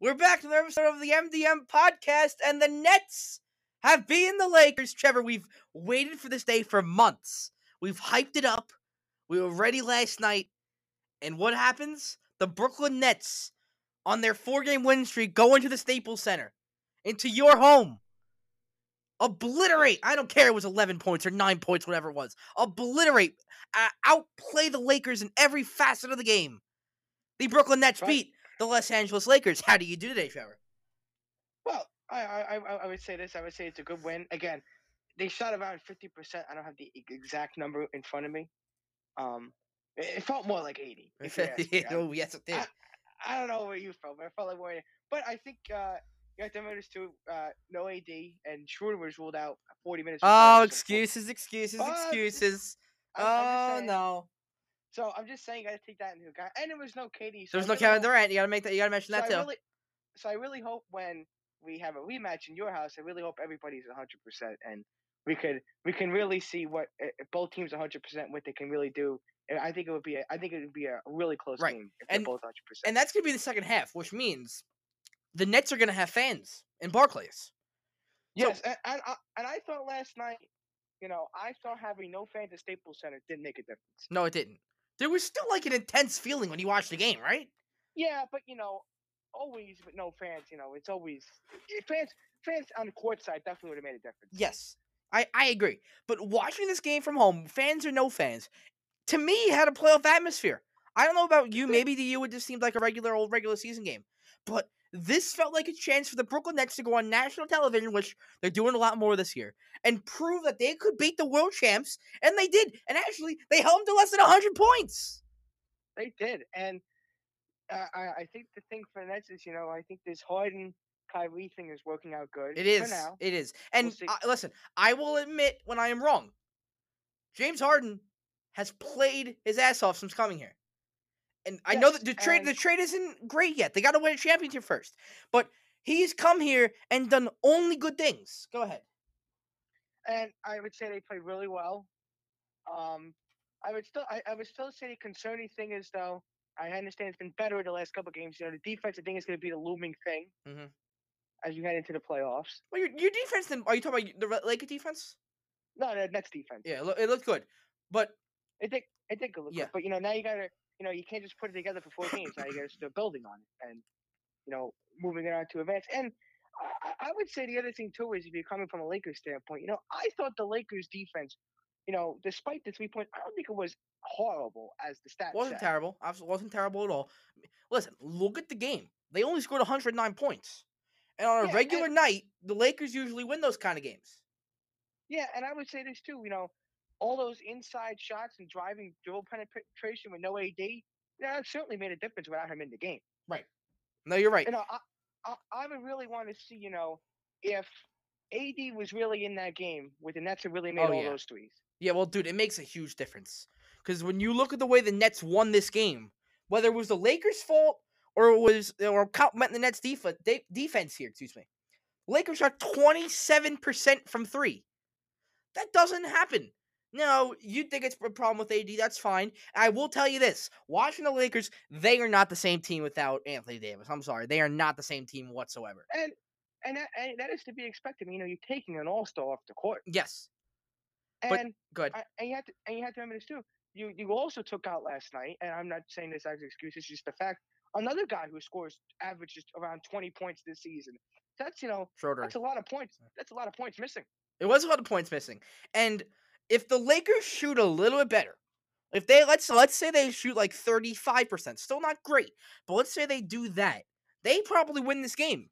We're back to another episode of the MDM podcast, and the Nets have beaten the Lakers. Trevor, we've waited for this day for months. We've hyped it up. We were ready last night. And what happens? The Brooklyn Nets, on their four game win streak, go into the Staples Center, into your home. Obliterate. I don't care it was 11 points or 9 points, whatever it was. Obliterate. Uh, outplay the Lakers in every facet of the game. The Brooklyn Nets Right. beat the Los Angeles Lakers. How do you do today, Trevor? Well, I, I I I would say this. I would say it's a good win. Again, they shot around fifty percent. I don't have the exact number in front of me. Um, it, felt more like eighty. If you ask me. I, oh, yes, it did. I- I don't know where you felt, but I felt like more. But I think uh, you have to notice too. Uh, no AD and Schroeder was ruled out forty minutes. Oh, excuses, excuses, Oh, excuses. I'm- I'm just Oh, saying. no. So I'm just saying, you got to take that into account. And there was no Katie. So There's no really Kevin Durant. You gotta make that. You gotta mention so that I too. really, so I really hope when we have a rematch in your house, I really hope everybody's 100 percent and we could we can really see what if both teams 100 percent what they can really do. And I think it would be a, I think it would be a really close Right. game if And- they're both 100 percent. and that's gonna be the second half, which means the Nets are gonna have fans in Barclays. so- Yes, and, and, I, and I thought last night, you know, I thought having no fans at Staples Center didn't make a difference. No, it didn't. There was still like an intense feeling when you watched the game, right? Yeah, but you know, always with no fans, you know, it's always eh, fans. Fans on the court side definitely would have made a difference. Yes, I I agree. But watching this game from home, fans or no fans, to me, it had a playoff atmosphere. I don't know about you. Maybe to you, it just seemed like a regular old regular season game. But this felt like a chance for the Brooklyn Nets to go on national television, which they're doing a lot more this year, and prove that they could beat the world champs, and they did. And actually, they held them to less than hundred points. They did, and uh, I, I think the thing for the Nets is, you know, I think this Harden Kyrie thing is working out good. It is. For now. It is. And see. I, listen, I will admit when I am wrong. James Harden has played his ass off since coming here. And I know that the trade and- the trade isn't great yet. They got to win a championship first. But he's come here and done only good things. Go ahead. and I would say they played really well. Um, I would still, I, I would still say the concerning thing is though. I understand it's been better the last couple games. You know, the defense, I think, is going to be the looming thing Mhm. as you head into the playoffs. Well, your, your defense. Then, are you talking about the Lakers defense? No, the Nets defense. Yeah, it looked good. But It did, it did look Yeah. good, but you know, now you got to, you know, you can't just put it together for four games. Now you got to start building on it and, you know, moving it on to advance. And I, I- I would say the other thing too is if you're coming from a Lakers standpoint, you know, I thought the Lakers defense, you know, despite the three point, I don't think it was horrible as the stats. wasn't said. terrible. Absolutely wasn't terrible at all. Listen, look at the game. They only scored 109 points. And on a Yeah, regular and- night, the Lakers usually win those kind of games. Yeah, and I would say this too. You know, all those inside shots and driving dribble penetration with no AD, that certainly made a difference without him in the game. Right. No, you're right. You know, I, I, I would really want to see, you know, if AD was really in that game with the Nets had really made Oh, all yeah. those threes. Yeah, well, dude, it makes a huge difference. Because when you look at the way the Nets won this game, whether it was the Lakers' fault or it was or compliment the Nets' defense, defense here, excuse me, Lakers shot 27% from three. That doesn't happen. No, you think it's a problem with AD, that's fine. I will tell you this watching the Lakers, they are not the same team without Anthony Davis. I'm sorry. They are not the same team whatsoever. And and that, and that is to be expected. You know, you're taking an all star off the court, Yes. and But- Good. I, and you have to and you have to remember this too. You you also took out last night, and I'm not saying this as an excuse. It's just the fact. Another guy who scores averages around 20 points this season. That's you know Schroeder. that's a lot of points. That's a lot of points missing. It was a lot of points missing. And if the Lakers shoot a little bit better, if they let's let's say they shoot like 35%, still not great, but let's say they do that, they probably win this game.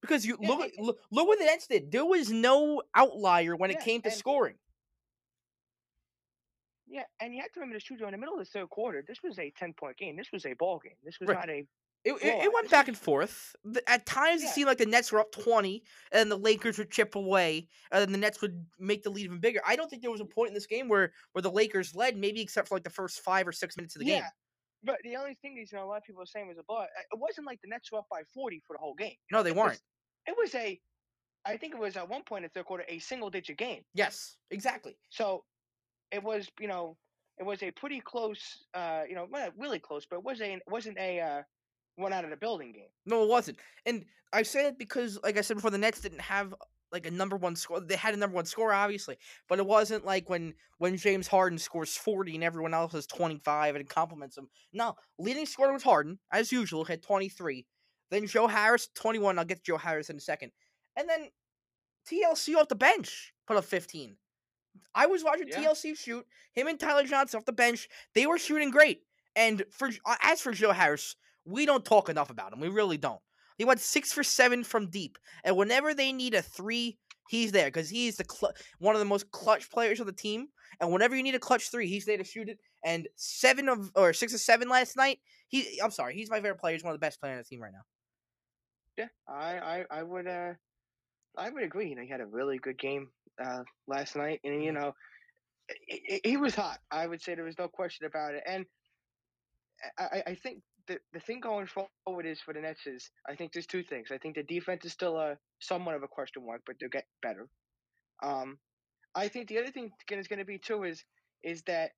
Because you Yeah, look look, look what the Nets did. There was no outlier when it came to and- scoring. Yeah, and you have to remember this too. In the middle of the third quarter, this was a 10 point game. This was a ball game. This was Right. not a It, it, it went back and forth. At times, it seemed like the Nets were up 20, and the Lakers would chip away, and then the Nets would make the lead even bigger. I don't think there was a point in this game where, where the Lakers led, maybe except for like the first five or six minutes of the yeah. game. But the only thing is, you know, a lot of people are saying was a blowout. It wasn't like the Nets were up by 40 for the whole game. No, they It weren't. It was a, I think it was at one point in the third quarter a single digit game. Yes, exactly. So it was, you know, it was a pretty close, uh, you know, really close, but it was a, it wasn't a, uh, one out of the building game. No, it wasn't. And I say it because, like I said before, the Nets didn't have like a number one score. They had a number one score, obviously, but it wasn't like when when James Harden scores forty and everyone else has twenty five and compliments him. No, leading scorer was Harden as usual, had twenty three. Then Joe Harris twenty one. I'll get to Joe Harris in a second, and then TLC off the bench put up fifteen. I was watching Yeah. TLC shoot him and Tyler Johnson off the bench. They were shooting great. And for uh, as for Joe Harris, we don't talk enough about him. We really don't. He went six for seven from deep, and whenever they need a three, he's there because he's the cl- one of the most clutch players of the team. And whenever you need a clutch three, he's there to shoot it. And seven of or six of seven last night. He, I'm sorry, he's my favorite player. He's one of the best players on the team right now. Yeah, I, I, I would, uh, I would agree. You know, he had a really good game uh, last night, and you Mhm. know, he, was hot. I would say there was no question about it. And I- I think the the thing going forward is for the Nets is I think there's two things. I think the defense is still a somewhat of a question mark, but they'll get better. Um, I think the other thing is going to be too is is that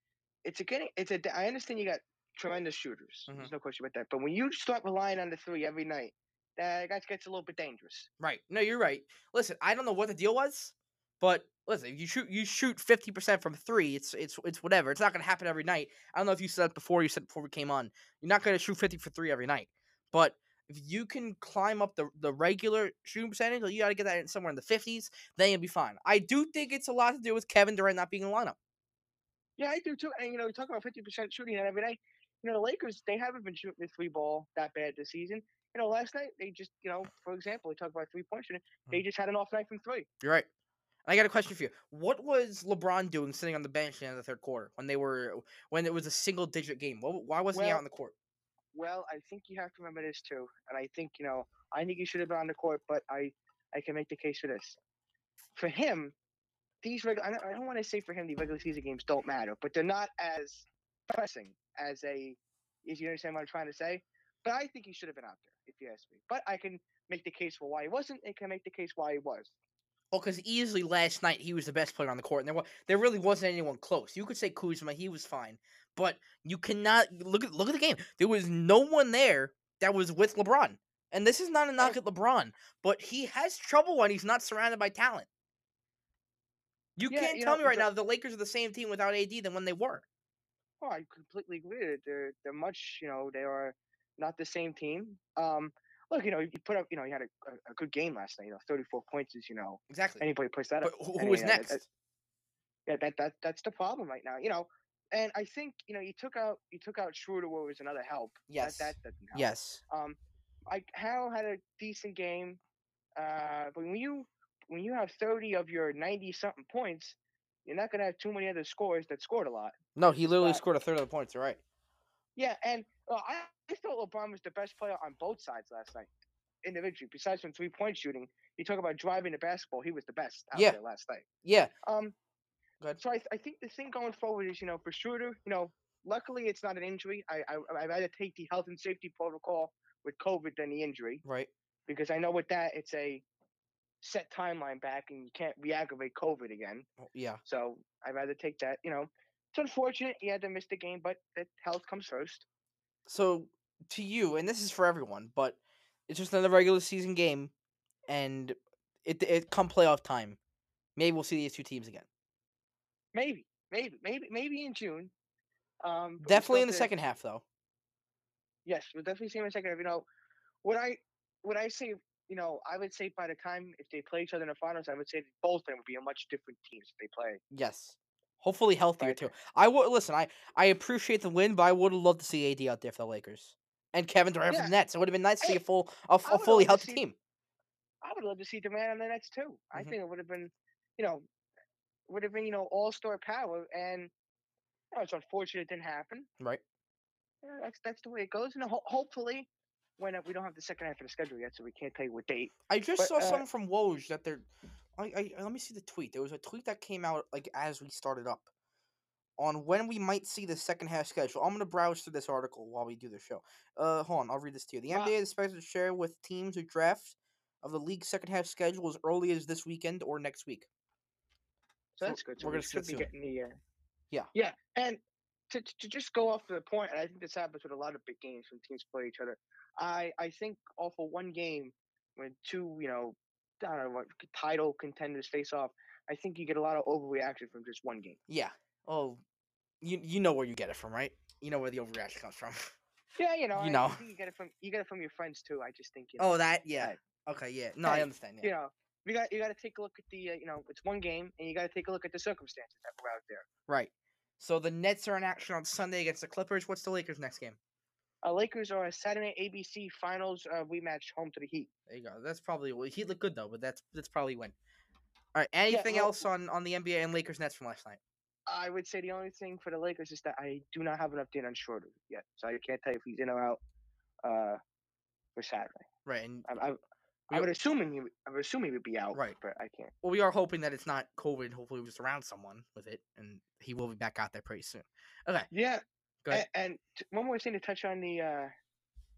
it's a getting it's a I understand you got tremendous shooters. Mhm. There's no question about that. But when you start relying on the three every night, that that gets a little bit dangerous. Right. No, you're right. Listen, I don't know what the deal was, but listen, if you shoot you shoot fifty percent from three, it's it's it's whatever. It's not gonna happen every night. I don't know if you said it before. You said before we came on. You're not gonna shoot fifty for three every night, but if you can climb up the, the regular shooting percentage, you got to get that in somewhere in the fifties, then you'll be fine. I do think it's a lot to do with Kevin Durant not being in the lineup. Yeah, I do too. And you know, we talk about fifty percent shooting that every night. You know, the Lakers they haven't been shooting the three ball that bad this season. You know, last night they just, you know, for example, we talk about three point shooting. They mm. just had an off night from three. You're right. I got a question for you. What was LeBron doing sitting on the bench in the the third quarter when they were when it was a single digit game? Why wasn't he out on the court? Well, I think you have to remember this too, and I think you know, I think he should have been on the court, but I, I can make the case for this. For him, these regular, I don't, I don't want to say for him the regular season games don't matter, but they're not as pressing as a, if you understand what I'm trying to say. But I think he should have been out there, if you ask me. But I can make the case for why he wasn't, and can make the case why he was. Well, because easily last night he was the best player on the court, and there wa- there really wasn't anyone close. You could say Kuzma, he was fine, but you cannot look at look at the game. There was no one there that was with LeBron, and this is not a knock at LeBron, but he has trouble when he's not surrounded by talent. You Yeah, can't you tell know, me right now that the Lakers are the same team without AD than when they were. Oh, I completely agree. They're they're much, you know, they are not the same team. Um, look, you know, you put up, you know, you had a, a, good game last night. You know, 34 points is, you know, Exactly. anybody puts that up. But who, who anyway, was next? that- Yeah, that that that's the problem right now. You know, and I think you know you took out you took out Schroeder, where was another help. Yes. that, doesn't help. yes. Um, I Harrell had a decent game, uh, but when you when you have 30 of your 90 something points, you're not gonna have too many other scores that scored a lot. No, he literally spot. scored a third of the points. You're right. Yeah, and uh, I, I thought LeBron was the best player on both sides last night, individually. Besides from three point shooting, you talk about driving the basketball. He was the best out Yeah. there last night. Yeah. Um, Go ahead. so I, I think the thing going forward is, you know, for Schroeder, you know, luckily it's not an injury. I, I I'd rather take the health and safety protocol with COVID than the injury Right. because I know with that it's a set timeline back and you can't re-aggravate COVID again. Oh, Yeah. So I'd rather take that. You know, it's unfortunate he had to miss the game, but that health comes first. So to you, and this is for everyone, but it's just another regular season game, and it it come playoff time, maybe we'll see these two teams again. Maybe, maybe, maybe, maybe in June. Um, Definitely in the to- second half, though. Yes, we'll definitely see in a second. half. You know, what I what I say, you know, I would say by the time if they play each other in the finals, I would say that both of them would be a much different teams if they play. Yes. Hopefully healthier Right. too. I would listen. I I appreciate the win, but I would love to see AD out there for the Lakers and Kevin Durant Yeah. the Nets. It would have been nice to see a full a, would fully healthy see- team. I would love to see Durant on the Nets too. I Mhm. think it would have been, you know, would have been you know all star power, and you know, it's unfortunate it didn't happen. Right. Yeah, that's that's the way it goes, and ho- hopefully. When we don't have the second half of the schedule yet, so we can't tell you what date. I just But, saw uh, something from Woj that they're. I, I let me see the tweet. There was a tweet that came out like as we started up, on when we might see the second half schedule. I'm gonna browse through this article while we do the show. Uh, hold on, I'll read this to you. The Wow. NBA is expected to share with teams who draft of the league's second half schedule as early as this weekend or next week. So So that's good. So we're we gonna see should be soon. getting the. Uh, Yeah. Yeah, and to, to just go off the point, and I think this happens with a lot of big games when teams play each other. I I think off of one game when two you know I don't know what title contenders face off, I think you get a lot of overreaction from just one game. Yeah. Oh, you you know where you get it from, right? You know where the overreaction comes from. Yeah, you know, You I, know. I think you get it from you get it from your friends too. I just think you know, Oh, that yeah. Right. Okay, yeah. No, I understand. Yeah. you know, you got you got to take a look at the uh, you know it's one game, and you got to take a look at the circumstances that were out there. Right. So the Nets are in action on Sunday against the Clippers. What's the Lakers' next game? Uh, Lakers are a Saturday ABC Finals uh, rematch home to the Heat. There you go. That's probably well, he looked good though, but that's that's probably win. All right. Anything well- else on on the NBA and Lakers Nets from last night? I would say the only thing for the Lakers is that I do not have an update on Schroeder yet, so I can't tell you if he's in or out uh, for Saturday. Right. And I, I, I would assume he, would- I would assume he would be out, Right. But I can't. well, we are hoping that it's not COVID. Hopefully, we're just around someone with it, and he will be back out there pretty soon. Okay. Yeah, Go ahead. a- and, one more thing to touch on the uh,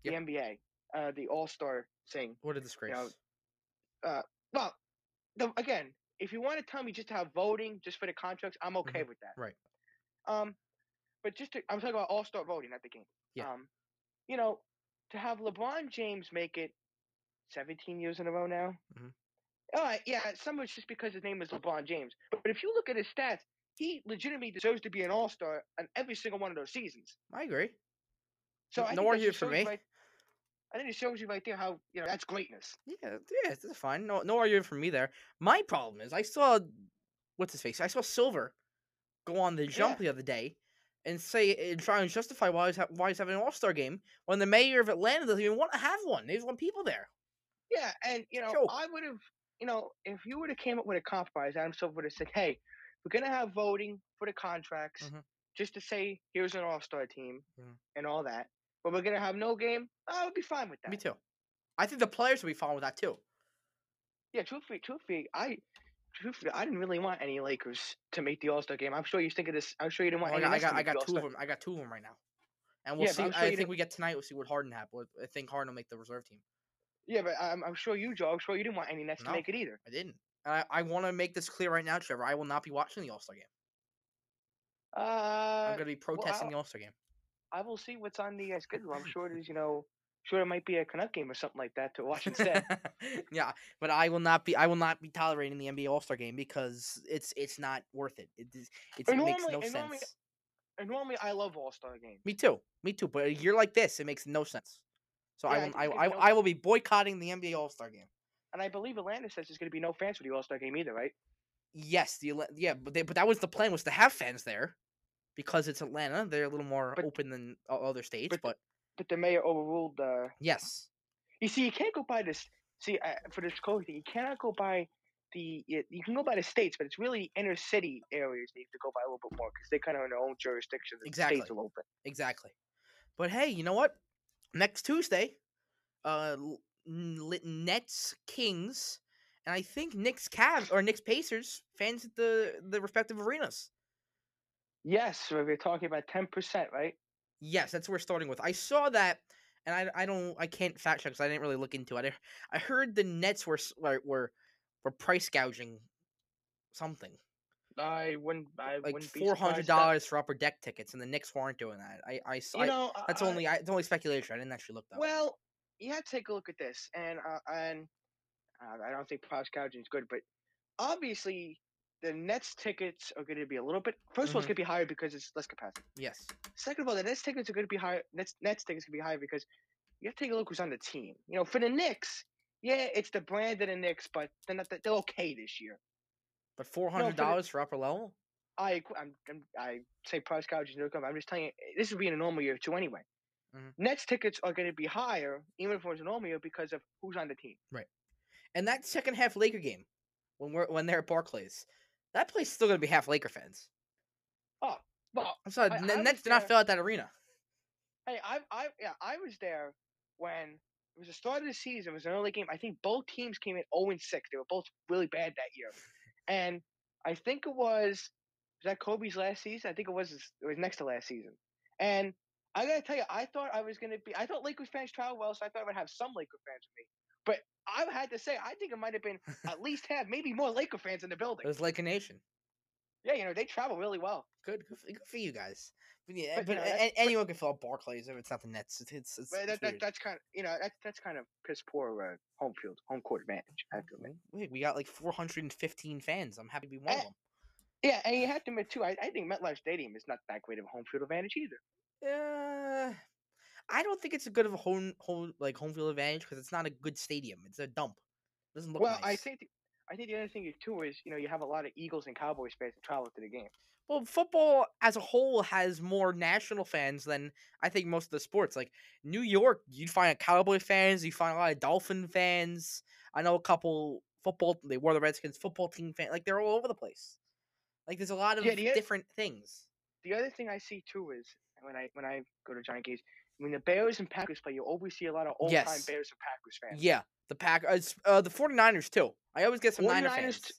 the Yep. NBA, uh, the All Star thing. What a disgrace. Well, the, again, if you want to tell me just to have voting just for the contracts, I'm okay with that. Mm-hmm. Right. Um, but just to, I'm talking about All Star voting at the game. Yeah. Um, you know, to have LeBron James make it 17 years in a row now. Mhm. All right, yeah, some of it's just because his name is LeBron James. But, but if you look at his stats, he legitimately deserves to be an All Star in every single one of those seasons. I agree. So no think that argument for me. Right, I think it shows you right there how you know that's greatness. Yeah, yeah, that's fine. No, no argument from me there. My problem is I saw what's his face. I saw Silver go on the jump the other day and say and try and justify why he's ha- why he's having an All Star game when the mayor of Atlanta doesn't even want to have one. There's one people there. Yeah, and you know, Joke. I would have, you know, if you would have came up with a compromise, Adam Silver would have said, "Hey, we're gonna have voting for the contracts, Mhm. just to say here's an All Star team Mhm. and all that, but we're gonna have no game." I would be fine with that. Me too. I think the players would be fine with that too. Yeah, truthfully, truthfully, I, truthfully, I didn't really want any Lakers to make the All Star game. I'm sure you think of this. I'm sure you didn't want Well, I any got, I Nets to got, I got two of them. I got two of them right now, and we'll Yeah, see. I'm sure I think didn't- we get tonight. We'll see what Harden happens. I think Harden will make the reserve team. Yeah, but I'm, I'm sure you, Joe. I'm sure you didn't want any Nets No. to make it either. I didn't. And I, I want to make this clear right now, Trevor. I will not be watching the All Star game. I'm Uh, going to be protesting I'll- the All Star game. I will see what's on the uh, schedule. I'm sure there's, you know, sure there might be a Canuck game or something like that to watch instead. yeah, but I will not be. I will not be tolerating the NBA All Star game because it's it's not worth it. It, it's, it And makes no and normally- sense. and normally I love All Star games. Me too. Me too. But a year like this, it makes no sense. So Yeah, I will. I, it I, no I will be boycotting the NBA All Star game. And I believe Atlanta says there's going to be no fans for the All Star game either, right? Yes, the yeah, but they, but that was the plan was to have fans there, because it's Atlanta. They're a little more But- open than other states. but the- But But the mayor overruled. Uh, yes, you see, you can't go by this. See, uh, for this COVID thing, you cannot go by the. You, you can go by the states, but it's really inner city areas that you have to go by a little bit more because they're kind of in their own jurisdiction. the Exactly. States exactly. But hey, you know what? Next Tuesday, uh, Nets Kings, and I think Knicks Cavs or Knicks Pacers fans at the the respective arenas. Yes, we're talking about ten percent, right? Yes, that's what we're starting with. I saw that, and I, I don't I can't fact check because I didn't really look into it. I, I heard the Nets were were were, were price gouging something I wouldn't. I like wouldn't four hundred dollars for upper deck tickets, and the Knicks weren't doing that. I I, You I- know, that's I- only I, it's only speculation. I didn't actually look that. Well, you have to take a look at this, and uh, and uh, I don't think price gouging is good, but obviously the Nets tickets are going to be a little bit. 1st of all, it's going to be higher because it's less capacity. yes, Second of all, the Nets tickets are going to be higher. Nets Nets tickets going to be higher because you have to take a look who's on the team. You know, for the Knicks, yeah, it's the brand of the Knicks, but they're not. They're okay this year. but four hundred dollars for upper level. I I'm, I'm, I say price gouging is no good. I'm just telling you, this would be in a normal year too anyway. Mhm. Nets tickets are going to be higher, even if it was a normal year, because of who's on the team. Right. And that second half Laker game, when we're when they're at Barclays, that place is still gonna be half Laker fans. Oh well, I'm sorry, I- the I Nets did not fill out that arena. Hey, I, I, yeah, I was there when it was the start of the season. It was an early game. I think both teams came in 0 and 6. They were both really bad that year, and I think it was was that Kobe's last season. I think it was his, it was next to last season. And I gotta tell you, I thought I was gonna be. I thought Lakers fans travel well, so I thought I would have some Laker fans with me. I had to say, I think it might have been at least half, maybe more Laker fans in the building. It was Laker Nation. Yeah, you know they travel really well. Good, good, for, good for you guys. But, yeah, But, but you know, a- anyone can fill up Barclays if it's not the Nets. It's it's, it's, that, that, that's kind of you know that's that's kind of piss poor uh, home field home court advantage. I have to admit. Wait, we got like 415 fans. I'm happy to be one of Eh, them. Yeah, and you have to admit too. I, I think MetLife Stadium is not that great of a home field advantage either. Uh, I don't think it's a good of a home home like home field advantage because it's not a good stadium. It's a dump. doesn't look well, nice. I think the, I think the other thing too is you know you have a lot of Eagles and Cowboys fans that travel to the game. Well, football as a whole has more national fans than I think most of the sports. Like New York, you find a Cowboy fans, you find a lot of Dolphin fans. I know a couple football. They were the Redskins football team fan. Like they're all over the place. Like there's a lot of Yeah, the different things. The other thing I see too is when I when I go to Giant games, when the Bears and Packers play, you always see a lot of old time Yes. Bears and Packers fans. Yeah, the pack. Uh, uh, the 49ers too. I always get some Niner 49ers fans. t-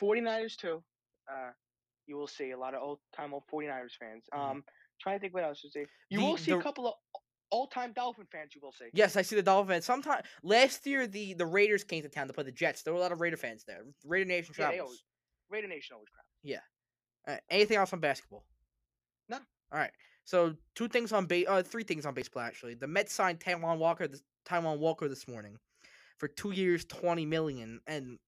49ers too. Uh, you will see a lot of old time old 49ers fans. Mhm. Um, trying to think what else to say. You The- will see the- a couple of old time Dolphin fans. You will see. Yes, I see the Dolphins. Sometime last year, the the Raiders came to town to play the Jets. There were a lot of Raider fans there. Raider Nation Yeah, travels. always- Raider Nation always crowd. Uh, anything else on basketball? No. All right. So two things on base, uh, three things on baseball actually. The Mets signed Taijuan Walker, this, Taijuan Walker this morning, for two years, twenty million. And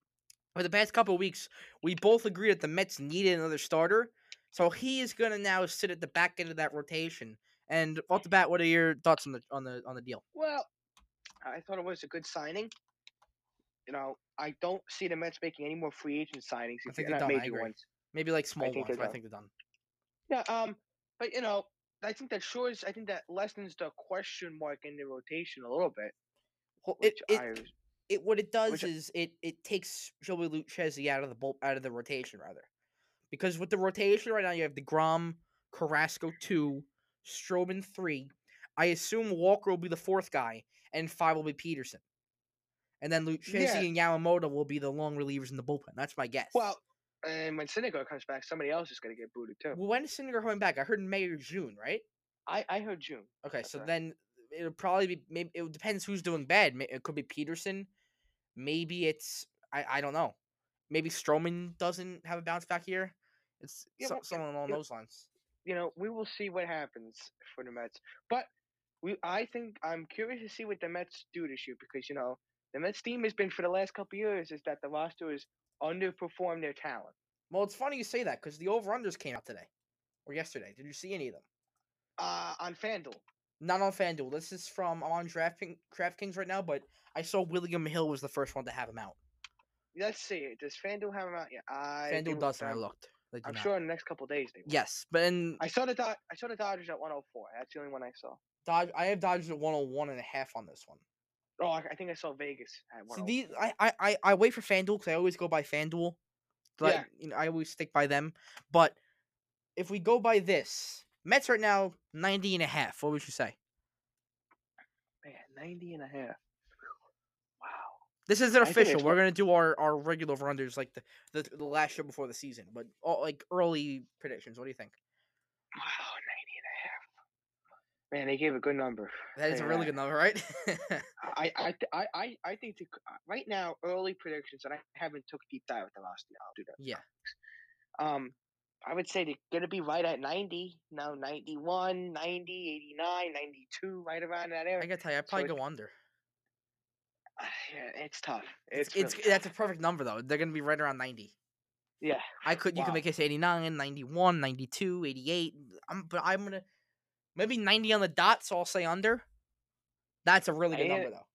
for the past couple of weeks, we both agreed that the Mets needed another starter. So he is gonna now sit at the back end of that rotation. And off the bat, what are your thoughts on the on the on the deal? Well, I thought it was a good signing. You know, I don't see the Mets making any more free agent signings. I think they're done, I major ones. Maybe like small think ones, but I think they're done. Yeah. Um. But you know, I think that shores. I think that lessens the question mark in the rotation a little bit. It, it, I it what it does which I- is it it takes Joey Lucchesi out of the bull, out of the rotation rather, because with the rotation right now you have deGrom, Carrasco two, Stroman three. I assume Walker will be the fourth guy, and five will be Peterson, and then Lucchesi Yeah. and Yamamoto will be the long relievers in the bullpen. That's my guess. well, and when Syndergaard comes back, somebody else is going to get booted too. well, when is Syndergaard coming back? I heard May or June, right? I I heard June. Okay, That's so right. then it'll probably be maybe it depends who's doing bad. It could be Peterson, maybe it's I I don't know. Maybe Stroman doesn't have a bounce back here. It's Yeah, so, well, someone along yeah. those lines. You know, we will see what happens for the Mets, but we I think I'm curious to see what the Mets do this year because you know the Mets team has been for the last couple years is that the roster has underperformed their talent. Well, it's funny you say that because the over unders came out today or yesterday. Did you see any of them? Uh, on FanDuel. Not on FanDuel. This is from I'm on DraftKings, right now, but I saw William Hill was the first one to have him out. Let's see. Does FanDuel have them out yet? I FanDuel doesn't. I looked. They do I'm not. sure in the next couple days they will. Yes, but in I saw the Dod- I saw the Dodgers at 104. That's the only one I saw. Dodge, I have Dodgers at 101 and a half on this one. Oh, I, I think I saw Vegas at See, these I, I, I, wait for FanDuel because I always go by FanDuel. But Yeah. you know, I always stick by them. But if we go by this, Mets right now 90 and a half. What would you say? Man, 90 and a half. Wow. This isn't official. We're gonna do our, our regular unders like the, the the last show before the season, but all, like early predictions. What do you think? Wow, 90 and a half. Man, they gave a good number. That is a really good number, right? I I I I, I think the, uh, right now early predictions, and I haven't took a deep dive with the last. I'll do that. yeah. Um, I would say they're gonna be right at 90 now, 91, 90, 89, 92, right around that area. I gotta tell you, I'd probably it- go under. Yeah, it's tough. It's It's it's, really that's a perfect number though. They're gonna be right around 90. yeah. I could you Wow. can make it 89, 91, 92, 88. I'm but I'm gonna maybe 90 on the dot, so I'll say under. That's a really good number though.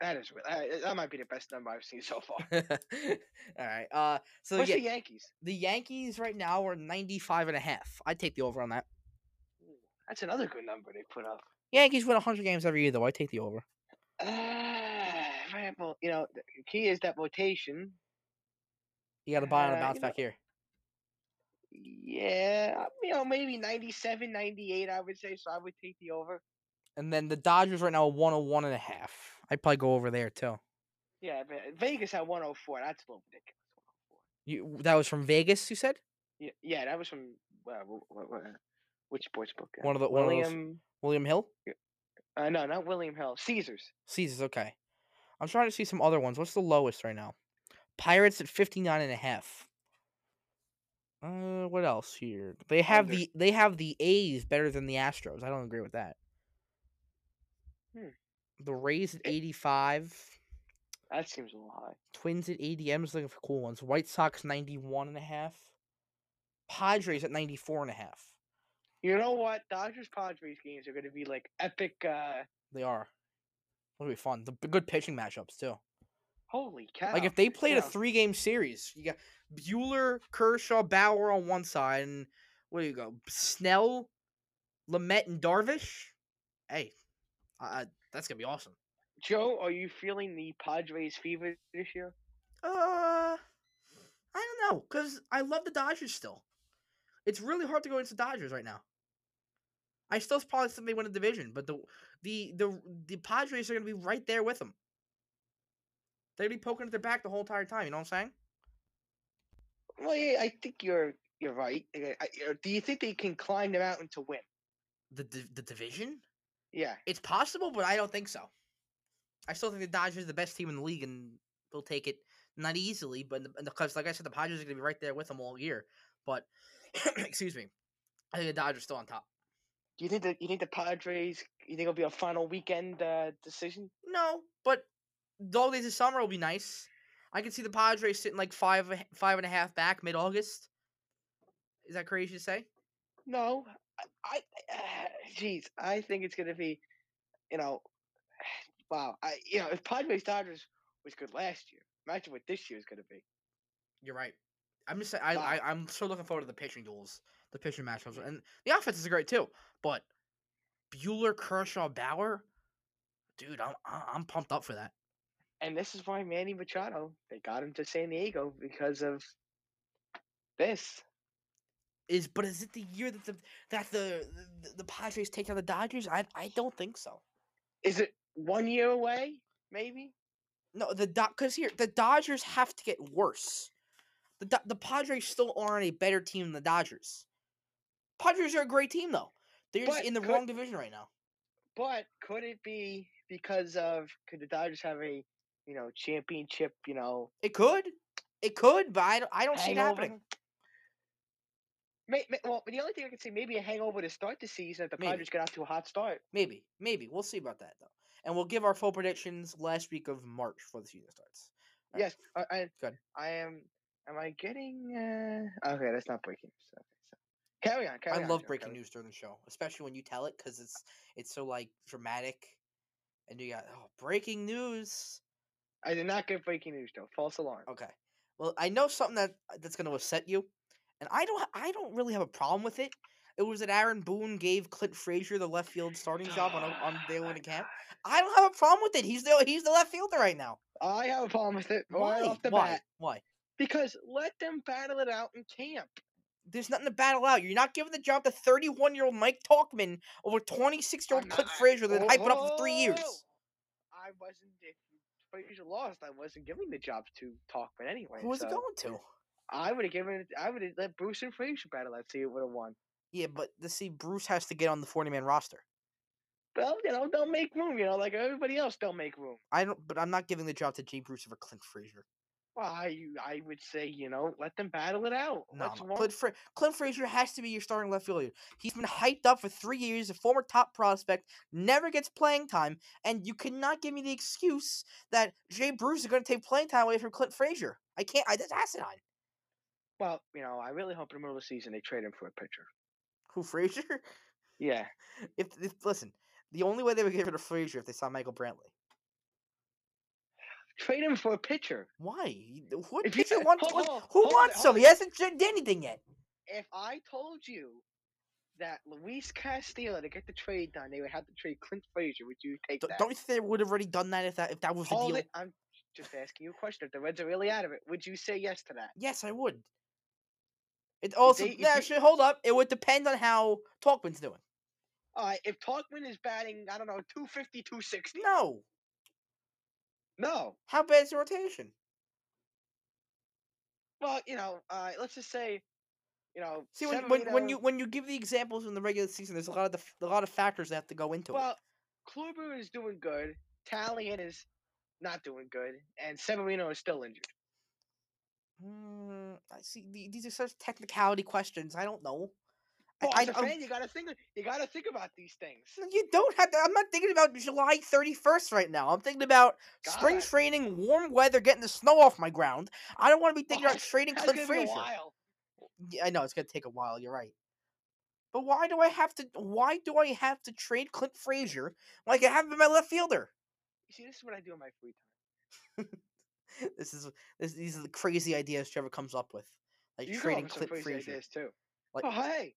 That is really, that, might be the best number I've seen so far. All right. Uh so What's yeah, the Yankees? the Yankees right now are 95 and a half. I'd take the over on that. That's another good number they put up. Yankees win 100 games every year though. I take the over. Uh, well, you know, the key is that rotation. You got to buy on a Uh, bounce know- back here. Yeah, you know, maybe 97, 98, I would say. So I would take the over. And then the Dodgers right now are 101 and a half. I'd probably go over there too. Yeah, Vegas at 104. That's a little ridiculous. You that was from Vegas, you said? Yeah, yeah, that was from uh, wh- which sports book? Uh, One of the- one of those- William. William Hill? Uh, no, not William Hill. Caesars. Caesars, okay. I'm trying to see some other ones. What's the lowest right now? Pirates at 59 and a half. Uh, what else here? They have Under. the they have the A's better than the Astros. I don't agree with that. Hmm. The Rays at Eh. 85, That seems a little high. Twins at 80. I'm just looking for cool ones. White Sox 91 and a half. Padres at 94 and a half. You know what? Dodgers Padres games are going to be like epic. uh They are. It'll be fun. The good pitching matchups too. Holy cow! Like if they played a three game series, you got Buehler, Kershaw, Bauer on one side, and what do you go? Snell, Lamet, and Darvish. Hey, uh, that's gonna be awesome. Joe, are you feeling the Padres fever this year? Uh, I don't know, cause I love the Dodgers still. It's really hard to go into Dodgers right now. I still probably think they win the division, but the the the the Padres are gonna be right there with them. They're gonna be poking at their back the whole entire time. You know what I'm saying? Well, yeah, I think you're you're right. I- uh, Do you think they can climb the mountain to win? The the, the division. Yeah. It's possible, but I don't think so. I still think the Dodgers are the best team in the league, and they'll take it not easily, but because, like I said, the Padres are going to be right there with them all year. But excuse me, I think the Dodgers are still on top. Do you think that you think the Padres? You think it'll be a final weekend uh, decision? No, but dog days of summer will be nice. I can see the Padres sitting like five five and a half back mid August. Is that crazy to say? No, I, I jeez, I think it's gonna be, you know, wow. I you know if Padres Dodgers was good last year, imagine what this year is gonna be. You're right. I'm just. I, Wow. I I'm so looking forward to the pitching duels, the pitching matchups, and the offense is great too. But Buehler, Kershaw, Bauer, dude, I'm I'm pumped up for that. And this is why Manny Machado they got him to San Diego because of this. Is but is it the year that the that the the, the Padres take down the Dodgers? I I don't think so. Is it one year away? Maybe. No, the because here the Dodgers have to get worse. The Do- the Padres still aren't a better team than the Dodgers. Padres are a great team though. They're just in the could- wrong division right now. But could it be because of could the Dodgers have a you know championship you know It could, it could, but I don't I don't see it happening. May, may, well, the only thing I can say maybe a hangover to start the season if the Maybe. Padres get off to a hot start. Maybe, maybe we'll see about that though, and we'll give our full predictions last week of March before the season starts. All right. Yes, I, I, Good. I am. Am I getting? Uh, okay, that's not breaking news. So carry on. Carry I on, love Joe, breaking news during the show, especially when you tell it because it's it's so like dramatic, and you got oh breaking news. I did not get breaking news though. False alarm. Okay, well I know something that that's gonna upset you, and I don't I don't really have a problem with it. It was that Aaron Boone gave Clint Frazier the left field starting job on on day one of camp. I don't have a problem with it. He's the he's the left fielder right now. I have a problem with it Why? right off the Why? bat Why? because let them battle it out in camp. There's nothing to battle out. You're not giving the job to 31 year old Mike Tauchman over 26 year old Clint Frazier that oh, hyped it up for three oh, years. oh, I wasn't. Frazier lost, I wasn't giving the job to Tauchman anyway. Who was so it going to? I would have given it. I would have let Bruce and Frazier battle. I'd see who would have won. Yeah, but to see Bruce has to get on the 40 man roster. Well, you know, don't make room. You know, like everybody else, don't make room. I don't, but I'm not giving the job to Jay Bruce over Clint Frazier. Well, I, I would say, you know, let them battle it out. No, Let's no. Clint, Fra- Clint Frazier has to be your starting left fielder. He's been hyped up for three years, a former top prospect, never gets playing time, and you cannot give me the excuse that Jay Bruce is going to take playing time away from Clint Frazier. I can't. I that's asinine. Well, you know, I really hope in the middle of the season they trade him for a pitcher. Who Frazier? Yeah. If, if listen, the only way they would get rid of Frazier if they saw Michael Brantley. Trade him for a pitcher. Why? What If pitcher wants? hold- hold- who hold wants him? He hasn't done anything yet. If I told you that Luis Castillo to get the trade done, they would have to trade Clint Frazier, would you take D- that? Don't you think they would have already done that if that if that was the deal? it. I'm just asking you a question. If the Reds are really out of it, would you say yes to that? Yes, I would. It also they- if actually, hold up. It would depend on how Tauchman's doing. All right. If Tauchman is batting, I don't know, 250, 260. No, No. how bad's the rotation? Well, you know, uh, let's just say, you know, See, when, when, when you when you give the examples in the regular season, there's a lot of the, a lot of factors that have to go into it. Well, Kluber is doing good. Taillon is not doing good, and Severino is still injured. Mm, I see. the- These are such technicality questions. I don't know. I- Well, I- as a I'm- fan, you gotta think. You gotta think about these things. You don't have to. I'm not thinking about July 31st right now. I'm thinking about spring training, warm weather, getting the snow off my ground. I don't want to be thinking about trading Clint gonna be a Frazier. Yeah, I know it's gonna take a while. You're right. But why do I have to? Why do I have to trade Clint Frazier like I have been my left fielder? You see, this is what I do in my free time. This is this. These are the crazy ideas Trevor comes up with, like You trading Clint Frazier, ideas too. like oh, hey,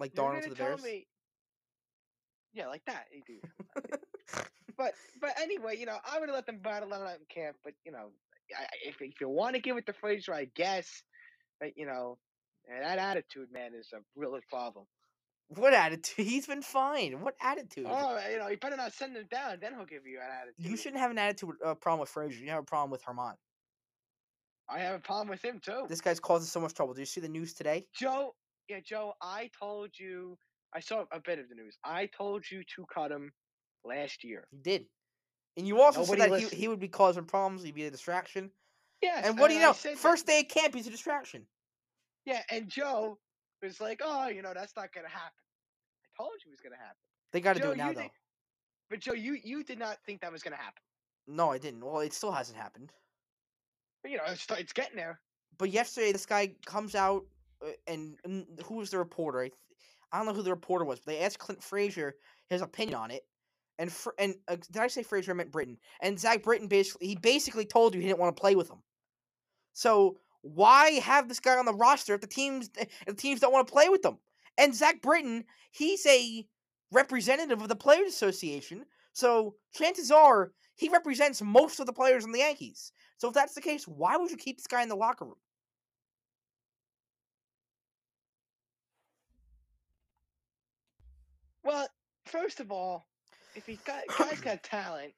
like you're Darnold gonna the Bears. me? Yeah, like that. You do. but but anyway, you know, I would have let them battle it out in camp. But you know, I, I- if if you want to give it to Frazier, I guess. But you know, that attitude, man, is a real problem. What attitude? He's been fine. What attitude? Oh, you know, you better not send him down. Then he'll give you an attitude. you shouldn't have an attitude uh, problem with Frazier. You have a problem with Germán. I have a problem with him too. This guy's causing so much trouble. Did you see the news today? Joe, yeah, Joe, I told you. I saw a bit of the news. I told you to cut him last year. He did. And you also Nobody said that he, listened. he would be causing problems. He'd be a distraction. Yes. And what do you know? said that- First day of camp, he's a distraction. Yeah, and Joe was like, "Oh, you know, that's not gonna happen." I told you it was gonna happen. They got to do it now, though. think- But Joe, you you did not think that was gonna happen. No, I didn't. Well, it still hasn't happened. But you know, it's it's getting there. But yesterday, this guy comes out and, and who was the reporter? I, th- I don't know who the reporter was, but they asked Clint Frazier his opinion on it. And Fr- and uh, did I say Frazier? I meant Britton. And Zach Britton basically he basically told you he didn't want to play with him. So why have this guy on the roster if the teams if the teams don't want to play with them? And Zach Britton, he's a representative of the Players Association. So chances are he represents most of the players in the Yankees. So if that's the case, why would you keep this guy in the locker room? Well, first of all, if he's got guy's got talent,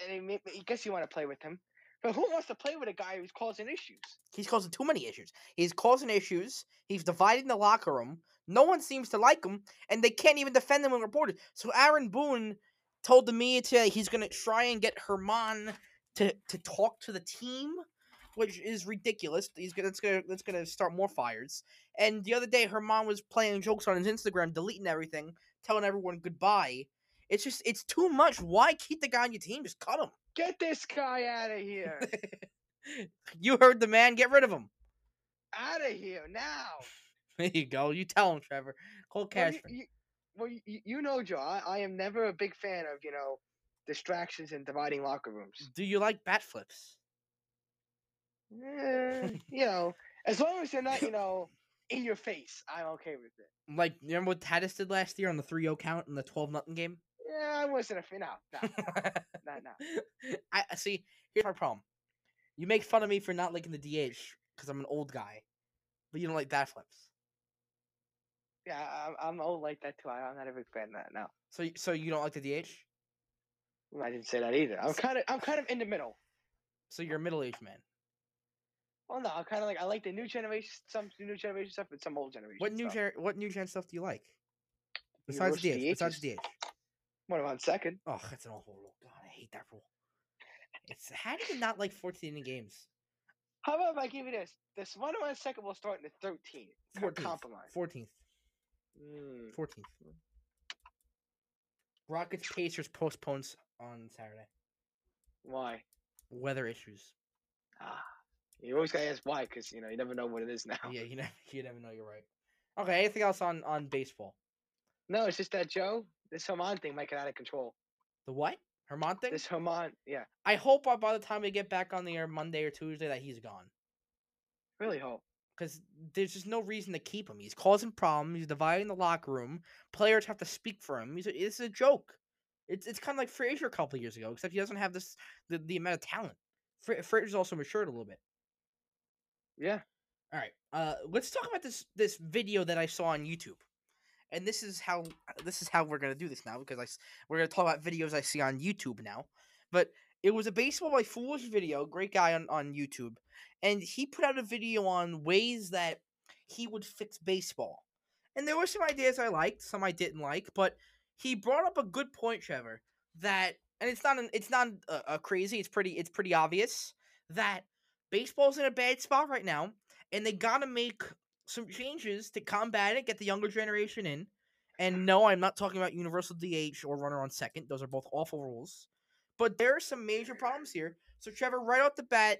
and he, may- I guess you want to play with him. But who wants to play with a guy who's causing issues? He's causing too many issues. He's causing issues. He's dividing the locker room. No one seems to like him, and they can't even defend him when reported. So Aaron Boone told the media today he's going to try and get Germán to to talk to the team, which is ridiculous. He's gonna that's gonna that's gonna start more fires. And the other day, Germán was playing jokes on his Instagram, deleting everything, telling everyone goodbye. It's just it's too much. Why keep the guy on your team? Just cut him. Get this guy out of here! you heard the man. Get rid of him. out of here now! There you go. You tell him, Trevor. Cole Well, you, Cashman. you, well, you, you know, Joe, I, I am never a big fan of you know distractions and dividing locker rooms. Do you like bat flips? Eh, you know, as long as they're not, you know, in your face, I'm okay with it. Mm, like, you remember what Tatis did last year on the 3 0 count in the 12 nothing game? Yeah, I wasn't a fan. No, no, no, no. I I- see. Here's my problem. You make fun of me for not liking the DH because I'm an old guy, but you don't like bat flips. Yeah, I'm, I'm old like that too. I'm not a big fan of that. No, So, so you don't like the DH? I didn't say that either. I'm kind of, I'm kind of in the middle. So you're a middle aged man. Well, no, I'm kind of like I like the new generation, some new generation stuff, but some old generation. What new stuff. gen- what new gen stuff do you like? Besides the DH. Besides? DH. What about second? Oh, that's an awful rule. God, I hate that rule. It's how do you not like 14 inning games? How about if I give you this? This one on second will start in the 13th. Co- 14th. Compromise. 14th. Mm. 14th. Rockets Pacers postpones on Saturday. Why? Weather issues. Ah, you always gotta ask why, because you know you never know what it is now. Yeah, you never you never know. You're right. Okay. Anything else on on baseball? No, it's just that Joe, this Germán thing might get out of control. The what? Germán thing? This Germán, yeah, I hope by- the time we get back on the air Monday or Tuesday that he's gone. really hope. Because there's just no reason to keep him. He's causing problems. He's dividing the locker room. Players have to speak for him. He's a, it's a joke. It's it's kind of like Frazier a couple years ago, except he doesn't have this the, the amount of talent. Fra- Frazier's also matured a little bit. Yeah. All right. Uh, let's talk about this this video that I saw on YouTube, and this is how this is how we're gonna do this now because I we're gonna talk about videos I see on YouTube now. But it was a baseball by Foolish video, great guy on on YouTube, and he put out a video on ways that he would fix baseball, and there were some ideas I liked, some I didn't like, but he brought up a good point, Trevor. That and it's not an, it's not uh, uh, crazy. It's pretty it's pretty obvious that baseball's in a bad spot right now and they gotta make some changes to combat it, get the younger generation in. And no, I'm not talking about universal DH or runner on second; those are both awful rules. But there are some major problems here. So, Trevor, right off the bat,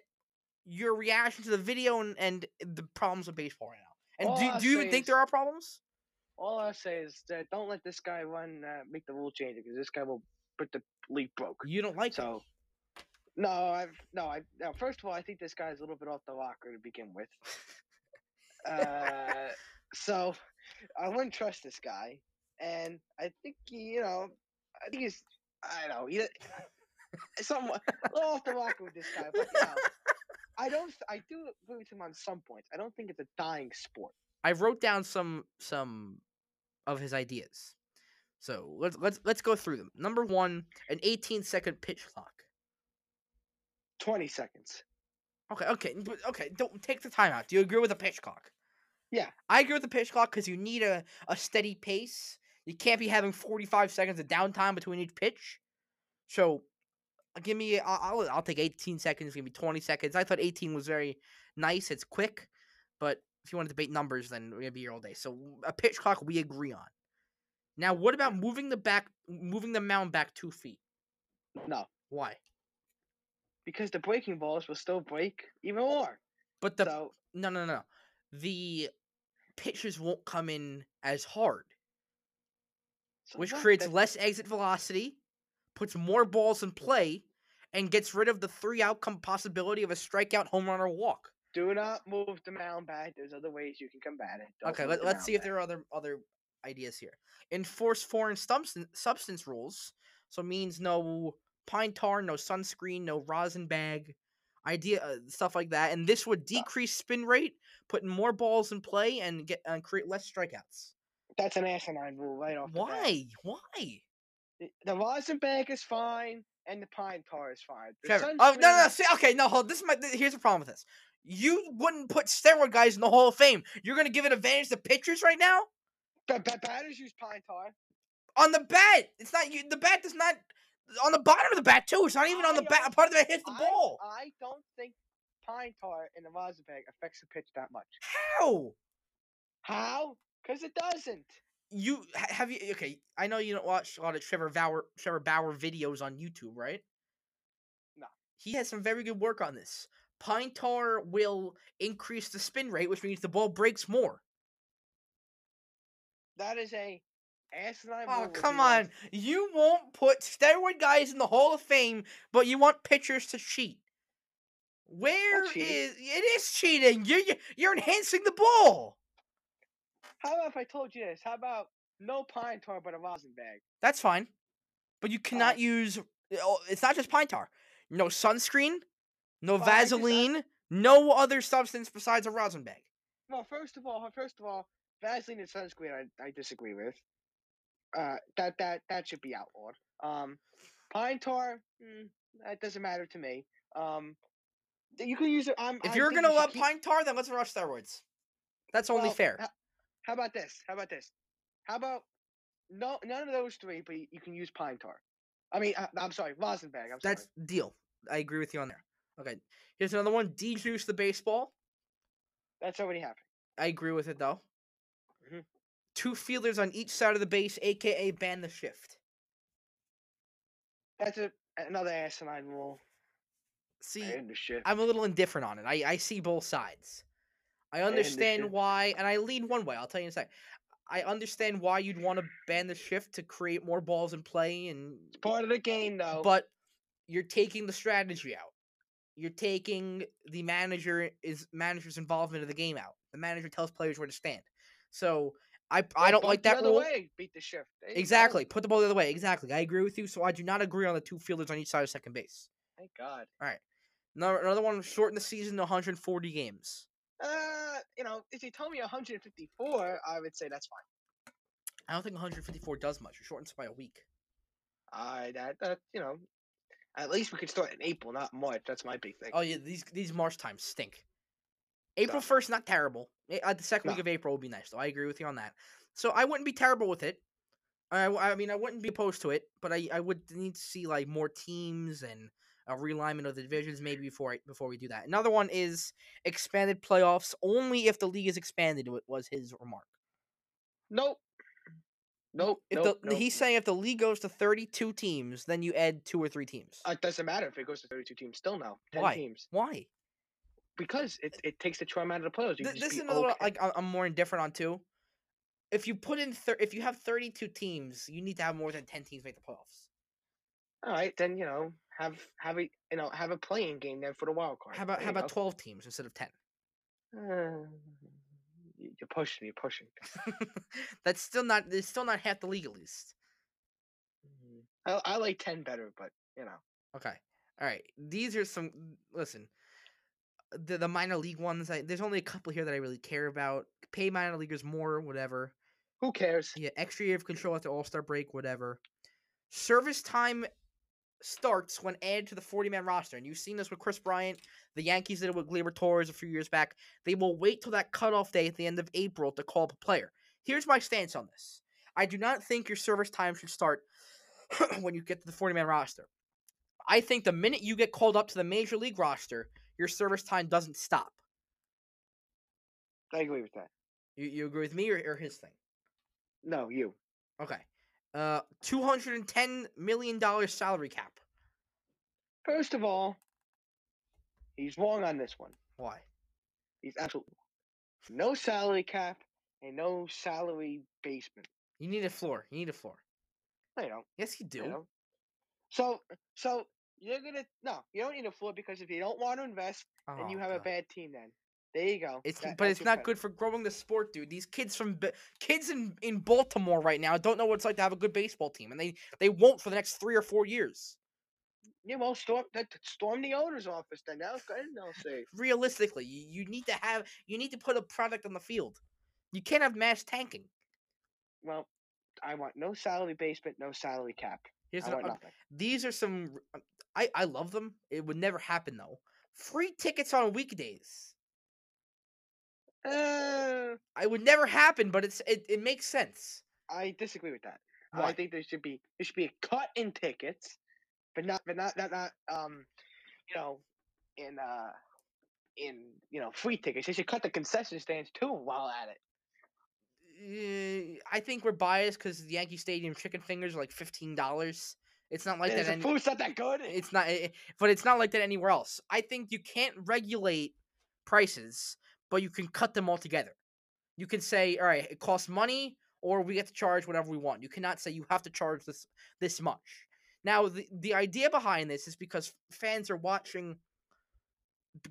your reaction to the video and, and the problems with baseball right now. And All do, I'll do you even think is- there are problems? All I say is that don't let this guy run, uh, make the rule change because this guy will put the league broke. You don't like. So, no, I've no, I. First of all, I think this guy's a little bit off the locker to begin with. Uh, so I wouldn't trust this guy, and I think he, you know, I think he's, I don't know, he, somewhat a little off the rocker with this guy, but you know, I don't, I do agree with him on some points. I don't think it's a dying sport. I wrote down some some of his ideas. So let's let's let's go through them. Number one, an 18 second pitch clock. Twenty seconds. Okay, okay, okay. Don't take the time out. Do you agree with the pitch clock? Yeah. I agree with the pitch clock because you need a, a steady pace. You can't be having 45 seconds of downtime between each pitch. So, give me. I'll I'll, I'll take 18 seconds. Give me 20 seconds. I thought 18 was very nice. It's quick, but if you want to debate numbers, then we're gonna be here all day. So a pitch clock we agree on. Now, what about moving the back, moving the mound back two feet? No, Why? Because the breaking balls will still break even more. But the so No, no, no. The pitches won't come in as hard, so which creates That- less exit velocity, puts more balls in play, and gets rid of the three outcome possibility of a strikeout, home run, or walk. Do not move the mound back. There's other ways you can combat it. Don't okay, let, let's mound see if there are other other ideas here. Enforce foreign substance substance rules, so means no pine tar, no sunscreen, no rosin bag, idea uh, stuff like that, and this would decrease spin rate, putting more balls in play, and get and create less strikeouts. That's an asinine rule right off. the bat. Why? Why? The- The rosin bag is fine, and the pine tar is fine. The Trevor. Oh no, no, See, okay, no, hold. This is my. Here's the problem with this. You wouldn't put steroid guys in the Hall of Fame. You're gonna give an advantage to pitchers right now ba- batters use pine tar. on the bat. It's not you. The bat does not on the bottom of the bat too. It's not even on the bat. Part of the bat hits the I- ball. I don't think pine tar in the rosin bag affects the pitch that much. How? How? Because it doesn't. You have you? Okay, I know you don't watch a lot of Trevor Bauer, Trevor Bauer videos on YouTube, right? No. He has some very good work on this. Pine tar will increase the spin rate, which means the ball breaks more. That is a asinine Oh come on! You won't put steroid guys in the Hall of Fame, but you want pitchers to cheat. Where is it is cheating? You're you're- you're enhancing the ball. How about if I told you this? How about no pine tar but a rosin bag? That's fine, but you cannot Uh, use. oh, It's not just pine tar. No sunscreen, no Well, I just- Vaseline, no other substance besides a rosin bag. Well, first of all, first of all, Vaseline and sunscreen, I, I disagree with. Uh, that that that should be outlawed. Um, pine tar, mm, that doesn't matter to me. Um, you can use it. I'm, If I you're gonna you love keep- pine tar, then let's rush steroids. That's only well, fair. ho- How about this? How about this? How about no none of those three, but you, can use pine tar. I mean, uh, I'm sorry, rosin bag. I'm sorry. That's deal. I agree with you on there. Okay, here's another one. De-juice the baseball. That's already happening. I agree with it though. Two fielders on each side of the base, aka ban the shift. That's a another asinine rule. See, And the shit. I'm a little indifferent on it. I, I see both sides. I understand why, and I lean one way. I'll tell you in a second. I understand why you'd want to ban the shift to create more balls in play, and it's Part of the game, though. but you're taking the strategy out. You're taking the manager is manager's involvement of the game out. The manager tells players where to stand. So I I don't like the that other rule. way, beat the shift. Go. Exactly. Put the ball the other way. Exactly. I agree with you. So I do not agree on the two fielders on each side of second base. Thank God. Another, another one, shorten the season to 140 games. Uh, you know, if you told me 154, I would say that's fine. I don't think 154 does much. It shortens by a week. I that that you know, at least we could start in April, not March. That's my big thing. Oh yeah, these these March times stink. April 1st, not terrible. Eh, Uh, the second week of April would be nice, though. I agree with you on that. So I wouldn't be terrible with it. I mean, I wouldn't be opposed to it, but I, I would need to see like more teams and a realignment of the divisions maybe before I, before we do that. Another one is expanded playoffs only if the league is expanded. wa- Was his remark. Nope. Nope. If nope, the, nope. he's saying if the league goes to thirty-two teams, then you add two or three teams. Uh, It doesn't matter if it goes to 32 teams. Still no. 10 Why? teams. Why? Because it, it takes the charm out of the playoffs. You Th- this is another okay. like I'm more indifferent on too. If you put in thir- if you have 32 teams, you need to have more than 10 teams make the playoffs. All right, then you know have have a you know have a playing game then for the wild card. How about There how about go. 12 teams instead of 10? Uh, you're pushing. You're pushing. That's still not it's still not half the league at least. Mhm. I I like ten better, but you know. Okay. All right. These are some listen. The the minor league ones, I, there's only a couple here that I really care about. Pay minor leaguers more, whatever. Who cares? Yeah, extra year of control after All Star break, whatever. Service time starts when added to the 40 man roster. And you've seen this with Kris Bryant. The Yankees did it with Gleyber Torres a few years back. They will wait till that cutoff day at the end of April to call up a player. Here's my stance on this I do not think your service time should start when you get to the 40 man roster. I think the minute you get called up to the major league roster, your service time doesn't stop. I agree with that. You, you agree with me or, or his thing? No, you. Okay. Uh, $210 million salary cap. First of all, he's wrong on this one. Why? He's absolutely no salary cap and no salary basement. You need a floor. You need a floor. No, you don't. Yes, you do. So so you're gonna no, you don't need a floor because if you don't want to invest, then you Oh, have a bad team. Then there you go. It's That- but it's not good for growing the sport, dude. These kids from kids in in Baltimore right now don't know what it's like to have a good baseball team, and they they won't for the next three or four years. Yeah, well, storm that storm the owner's office. Then now, go ahead and they'll say. Realistically, you, you need to have you need to put a product on the field. You can't have mass tanking. Well, I want no salary basement, no salary cap. Here's I an, want nothing. these are some. I I love them. It would never happen though. Free tickets on weekdays. Uh, I would never happen, but it's it, it makes sense. I disagree with that. Why? I think there should be there should be a cut in tickets, but not but not not not um, you know, in uh, in you know free tickets. They should cut the concession stands too while at it. Uh, I think we're biased because the Yankee Stadium chicken fingers are like fifteen dollars. It's not like And that. Any, food's not that good. it's not, eh, but it's not like that anywhere else. I think you can't regulate prices, but you can cut them all together. You can say, all right, it costs money, or we get to charge whatever we want. You cannot say you have to charge this this much. Now, the the idea behind this is because fans are watching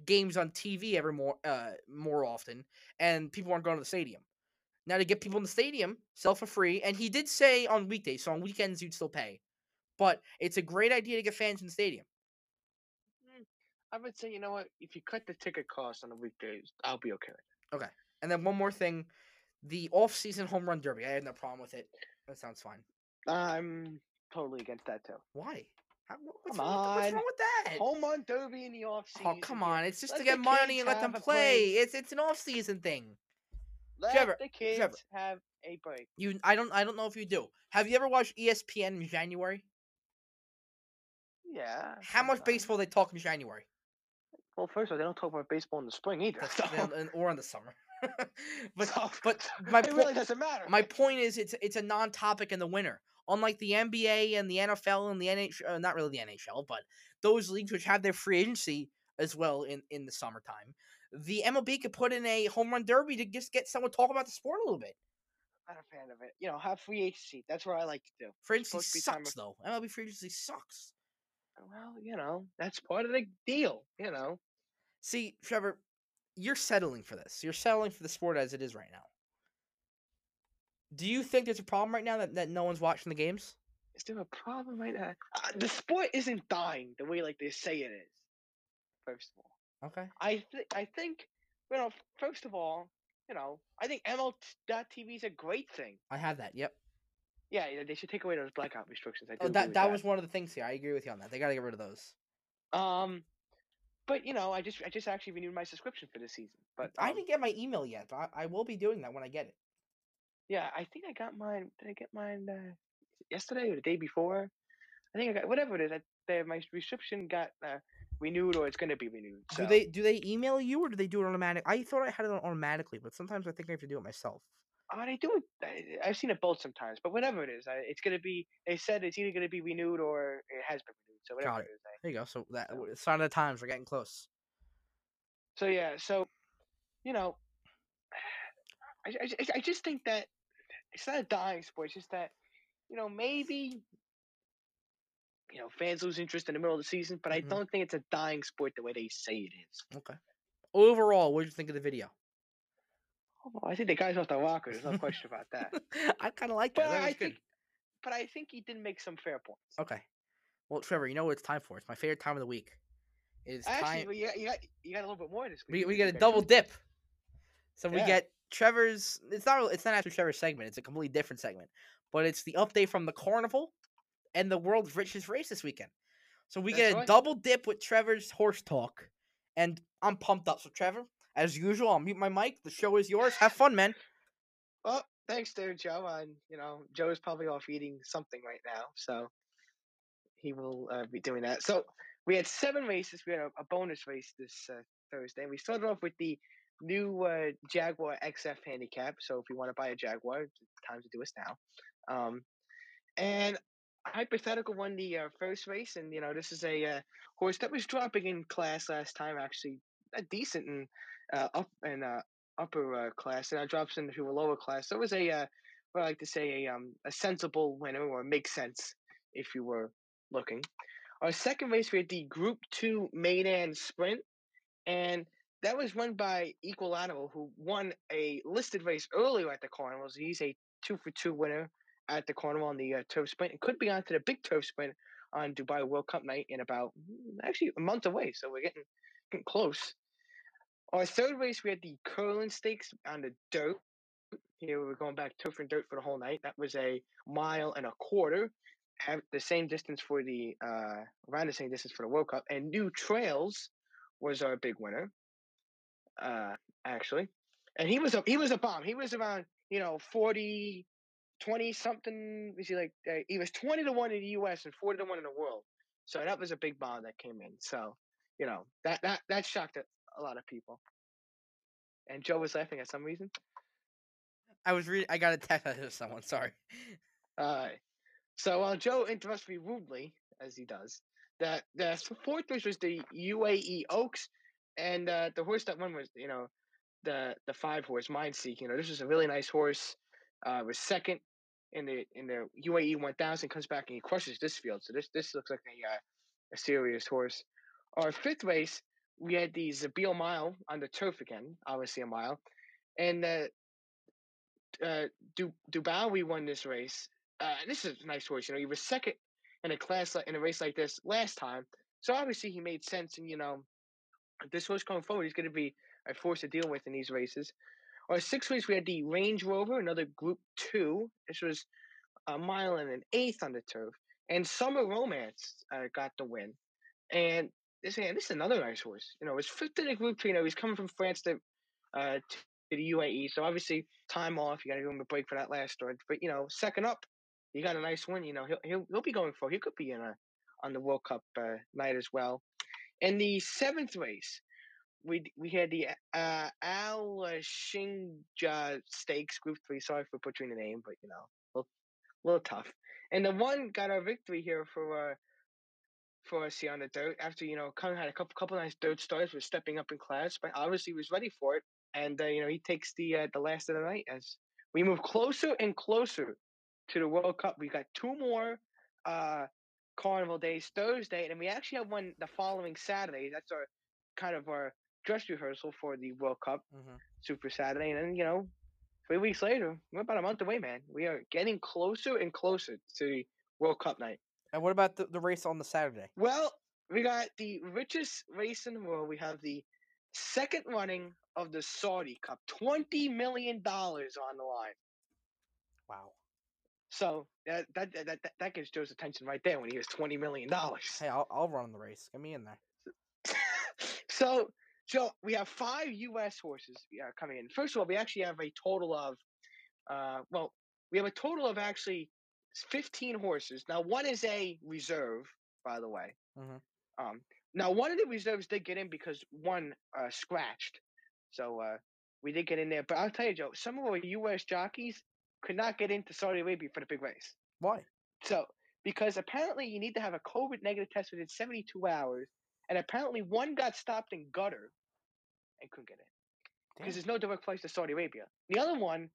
games on TV every more uh more often, and people aren't going to the stadium. Now to get people in the stadium, sell for free, and he did say on weekdays, so on weekends you'd still pay. But it's a great idea to get fans in the stadium. Mm, I would say you know what? If you cut the ticket cost on the weekdays, I'll be okay. with And then one more thing, the off-season home run derby. I had no problem with it. That sounds fine. I'm totally against that too. Why? How, what's, Come wrong with, what's wrong with that? Home run derby in the off season. oh come on! It's just to get money and let them a play. It's it's an off-season thing. Let Trevor, the kids Trevor. have a break. You, I don't, I don't know if you do. Have you ever watched ESPN in January? Yeah. How much baseball they talk in January? Well, first of all, they don't talk about baseball in the spring either. So, or in the summer. but so but my it po- really doesn't matter. my point is, it's it's a non-topic in the winter. Unlike the NBA and the NFL and the NHL, uh, not really the NHL, but those leagues which have their free agency as well in in the summertime, the MLB could put in a home run derby to just get someone to talk about the sport a little bit. I'm not a fan of it. You know, have free agency. That's what I like to do. Free agency supposed to be time sucks though. MLB free agency sucks. Well, you know, that's part of the deal. You know. See, Trevor, you're settling for this. You're settling for the sport as it is right now. Do you think there's a problem right now that, that no one's watching the games? Is there a problem right now? Uh, the sport isn't dying the way like they say it is. First of all, Okay. I think I think you know. First of all, you know, I think MLB.TV is a great thing. I have that. Yep. Yeah, they should take away those blackout restrictions. I Oh, agree that that was one of the things here. I agree with you on that. They got to get rid of those. Um, but you know, I just I just actually renewed my subscription for this season. But I um, didn't get my email yet, but I, I will be doing that when I get it. yeah, I think I got mine. Did I get mine uh, yesterday or the day before? I think I got whatever it is. I, that my subscription got uh, renewed or it's going to be renewed. So. Do they do they email you or do they do it automatic? I thought I had it automatically, but sometimes I think I have to do it myself. Oh, they do it. I- I've seen it both sometimes, but whatever it is, I, it's gonna be. They said it's either gonna be renewed or it has been renewed. So whatever Got it is. I, There you go. So that So- sign of the times. We're getting close. so yeah, so you know, I, I, I- I just think that it's not a dying sport. It's just that you know maybe you know fans lose interest in the middle of the season, but I Mhm. don't think it's a dying sport the way they say it is. Okay. Overall, what did you think of the video? Oh, I think the guy's off the rocker. There's no question about that. I kind of like that. But that I good. think, but I think he did make some fair points. Okay. Well, Trevor, you know what it's time for? It's my favorite time of the week. It's Actually, time. you got, you got you got a little bit more this week. We, we get a double dip. So we get Trevor's. It's not. It's not actually Trevor's segment. It's a completely different segment. But it's the update from the carnival and the world's richest race this weekend. So we That's get a right. double dip with Trevor's horse talk, and I'm pumped up. So Trevor, as usual, I'll mute my mic. The show is yours. Have fun, man. Well, thanks there, Joe. And you know, Joe's probably off eating something right now, so he will uh, be doing that. So we had seven races. We had a, a bonus race this uh, Thursday. We started off with the new uh, Jaguar XF handicap. So if you want to buy a Jaguar, it's time to do us now. Um, and hypothetical won the uh, first race, and you know this is a uh, horse that was dropping in class last time. Actually, a decent and uh, up and uh, upper uh, class, and now drops into a lower class. So it was a, uh, what I like to say, a um, a sensible winner, or makes sense if you were looking. Our second race, we had the Group Two Meydan Sprint, and that was won by Equilateral, who won a listed race earlier at the Carnivals. He's a two for two winner at the Carnival on the uh, turf sprint, and could be on to the big turf sprint on Dubai World Cup night in about mm, actually a month away. So we're getting getting close. Our third race, we had the Curlin Stakes on the dirt. Here we're going back turf and dirt for the whole night. That was a mile and a quarter, have the same distance for the uh, around the same distance for the World Cup. And New Trails was our big winner, uh, actually. And he was a he was a bomb. He was around you know 40, 20 something. Was he like uh, he was twenty to one in the U.S. and forty to one in the world. So that was a big bomb that came in. So you know that that that shocked a, lot of people. And Joe was laughing at some reason. I was reading. I got a text message of someone. Sorry. Uh, so while Joe interrupts me rudely, as he does, that the fourth race was the UAE Oaks, and uh, the horse that won was you know the the five horse Mind Seek. You know this was a really nice horse. Uh, was second in the in the UAE 1000. Comes back and he crushes this field. So this this looks like a uh, a serious horse. Our fifth race, we had the Zabeel Mile on the turf again, obviously a mile, and uh, uh, du- Dubawi won this race. Uh, this is a nice horse. You know, he was second in a class in a race like this last time, so obviously he made sense. And you know, this horse going forward, he's going to be a force to deal with in these races. Our sixth race, we had the Range Rover, another Group Two. This was a mile and an eighth on the turf, and Summer Romance uh, got the win. And this man, this is another nice horse. You know, it's fifth in the Group Two. You know, he's coming from France to uh, to the UAE, so obviously time off. You got to give him a break for that last start. But you know, second up, you got a nice win. You know, he'll he'll, he'll be going for. He could be in a on the World Cup uh, night as well. In the seventh race, we we had the uh, Al Shinja Stakes Group Three. Sorry for butchering the name, but you know, a little, little tough. And the one got our victory here for uh, for us here on the dirt. After you know, of had a couple couple nice dirt starts, was stepping up in class, but obviously was ready for it. And uh, you know, he takes the uh, the last of the night as we move closer and closer to the World Cup. We got two more uh, Carnival days Thursday, and we actually have one the following Saturday. That's our kind of our dress rehearsal for the World Cup hmm Super Saturday, and then you know, three weeks later, we're about a month away, man. We are getting closer and closer to the World Cup night. And what about the, the race on the Saturday? Well, we got the richest race in the world. We have the second running of the Saudi Cup, twenty million dollars on the line. Wow. So that that that that, that gets Joe's attention right there when he has twenty million dollars. Hey, I'll, I'll run the race. Get me in there. so, Joe, we have five U.S. horses uh, coming in. First of all, we actually have a total of, uh, well, we have a total of actually fifteen horses. Now, one is a reserve, by the way. Mhm. Um, now one of the reserves did get in because one uh, scratched, so uh, we did get in there. But I'll tell you, Joe, some of our U.S. jockeys could not get into Saudi Arabia for the big race. Why? So because apparently you need to have a COVID negative test within 72 hours, and apparently one got stopped in Qatar and couldn't get in because there's no direct flights to Saudi Arabia. The other one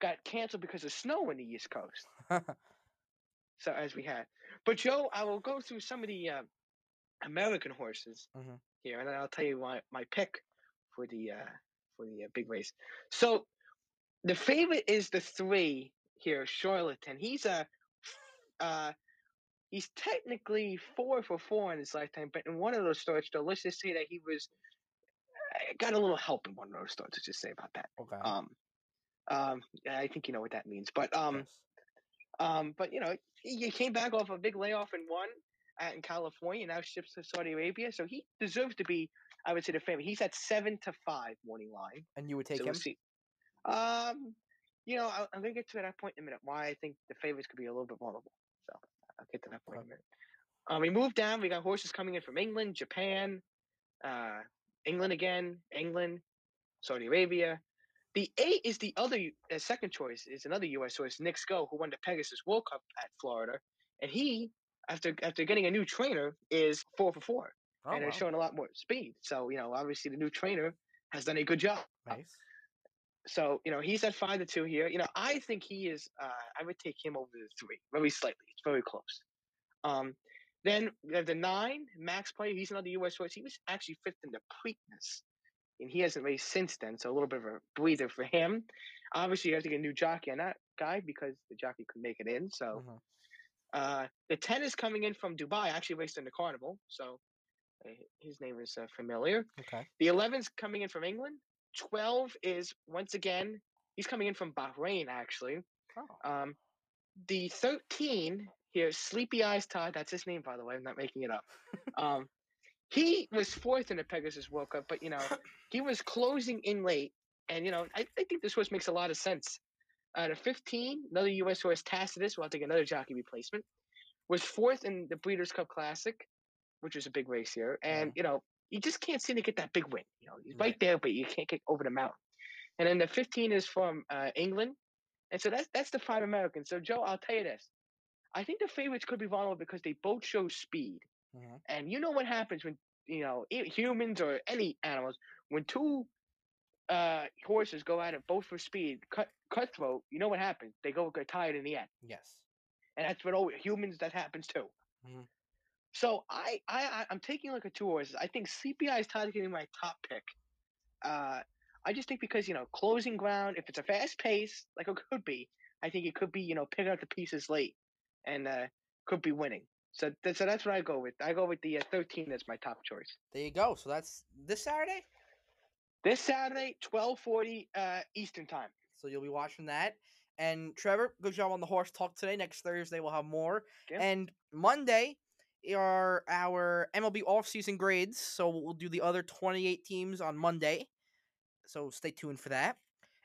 got canceled because of snow in the East Coast. So as we had, but Joe, I will go through some of the uh, American horses Mhm. here, and then I'll tell you my, my pick for the uh, for the uh, big race. So the favorite is the three here, Charlatan. He's a uh, he's technically four for four in his lifetime, but in one of those starts, though, let's just say that he was uh, got a little help in one of those starts. Let's just say about that. okay. Um, um, I think you know what that means, but um. yes. Um, but you know, he, came back off a big layoff and won uh, in California. Now ships to Saudi Arabia, so he deserves to be, I would say, the favorite. He's at seven to five morning line. And you would take so him? we'll see. Um, you know, I'll, I'm gonna get to that point in a minute. Why I think the favorites could be a little bit vulnerable. So I'll get to that point in a minute. Um, we moved down. We got horses coming in from England, Japan, uh, England again, England, Saudi Arabia. The eight is the other uh, second choice is another U.S. horse, Knicks Go, who won the Pegasus World Cup at Florida, and he, after after getting a new trainer, is four for four Oh, and wow. is showing a lot more speed. So you know, obviously the new trainer has done a good job. Nice. So you know, he's at five to two here. You know, I think he is. Uh, I would take him over the three, very slightly. It's very close. Um, then we have the nine, Max Player. He's another U.S. horse. He was actually fifth in the Preakness, and he hasn't raced since then. So a little bit of a breather for him. Obviously, you have to get a new jockey on that guy because the jockey could make it in. So Mhm. uh, the ten is coming in from Dubai. Actually raced in the Carnival, so uh, his name is uh, familiar. Okay. The 11's coming in from England. 12 is once again, he's coming in from Bahrain, actually. Oh. Um, the 13 here, Sleepy Eyes Todd, that's his name, by the way, I'm not making it up. um, he was fourth in the Pegasus World Cup, but, you know, he was closing in late. And, you know, I, I think this horse makes a lot of sense. Uh, the 15, another U.S. horse, Tacitus, will take another jockey replacement, was fourth in the Breeders' Cup Classic, which was a big race here. And, you know, you just can't seem to get that big win. You know, he's right, Right. there, but you can't get over the mountain. And then the 15 is from uh, England. And so that's that's the five Americans. So, Joe, I'll tell you this. I think the favorites could be vulnerable because they both show speed. Mhm. And you know what happens when, you know, humans or any animals, when two uh, horses go at it both for speed, cut, cutthroat, you know what happens? They go get tired in the end. Yes. And that's what always, humans, that happens too. Mhm. So I, I, I'm taking a look at two horses. I think CPI is tied to getting my top pick. Uh, I just think because you know closing ground, if it's a fast pace like it could be, I think it could be you know picking up the pieces late, and uh, could be winning. So, th- so that's what I go with. I go with the uh, 13 as my top choice. There you go. So that's this Saturday. This Saturday, 12:40 uh, Eastern time. So you'll be watching that. And Trevor, good job on the horse talk today. Next Thursday we'll have more. Yeah. And Monday are our MLB offseason grades. So we'll do the other 28 teams on Monday. So stay tuned for that.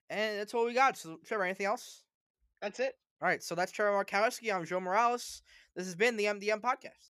And that's all we got. So Trevor, anything else? That's it. All right. So that's Trevor Markowski. I'm Joe Morales. This has been the MDM podcast.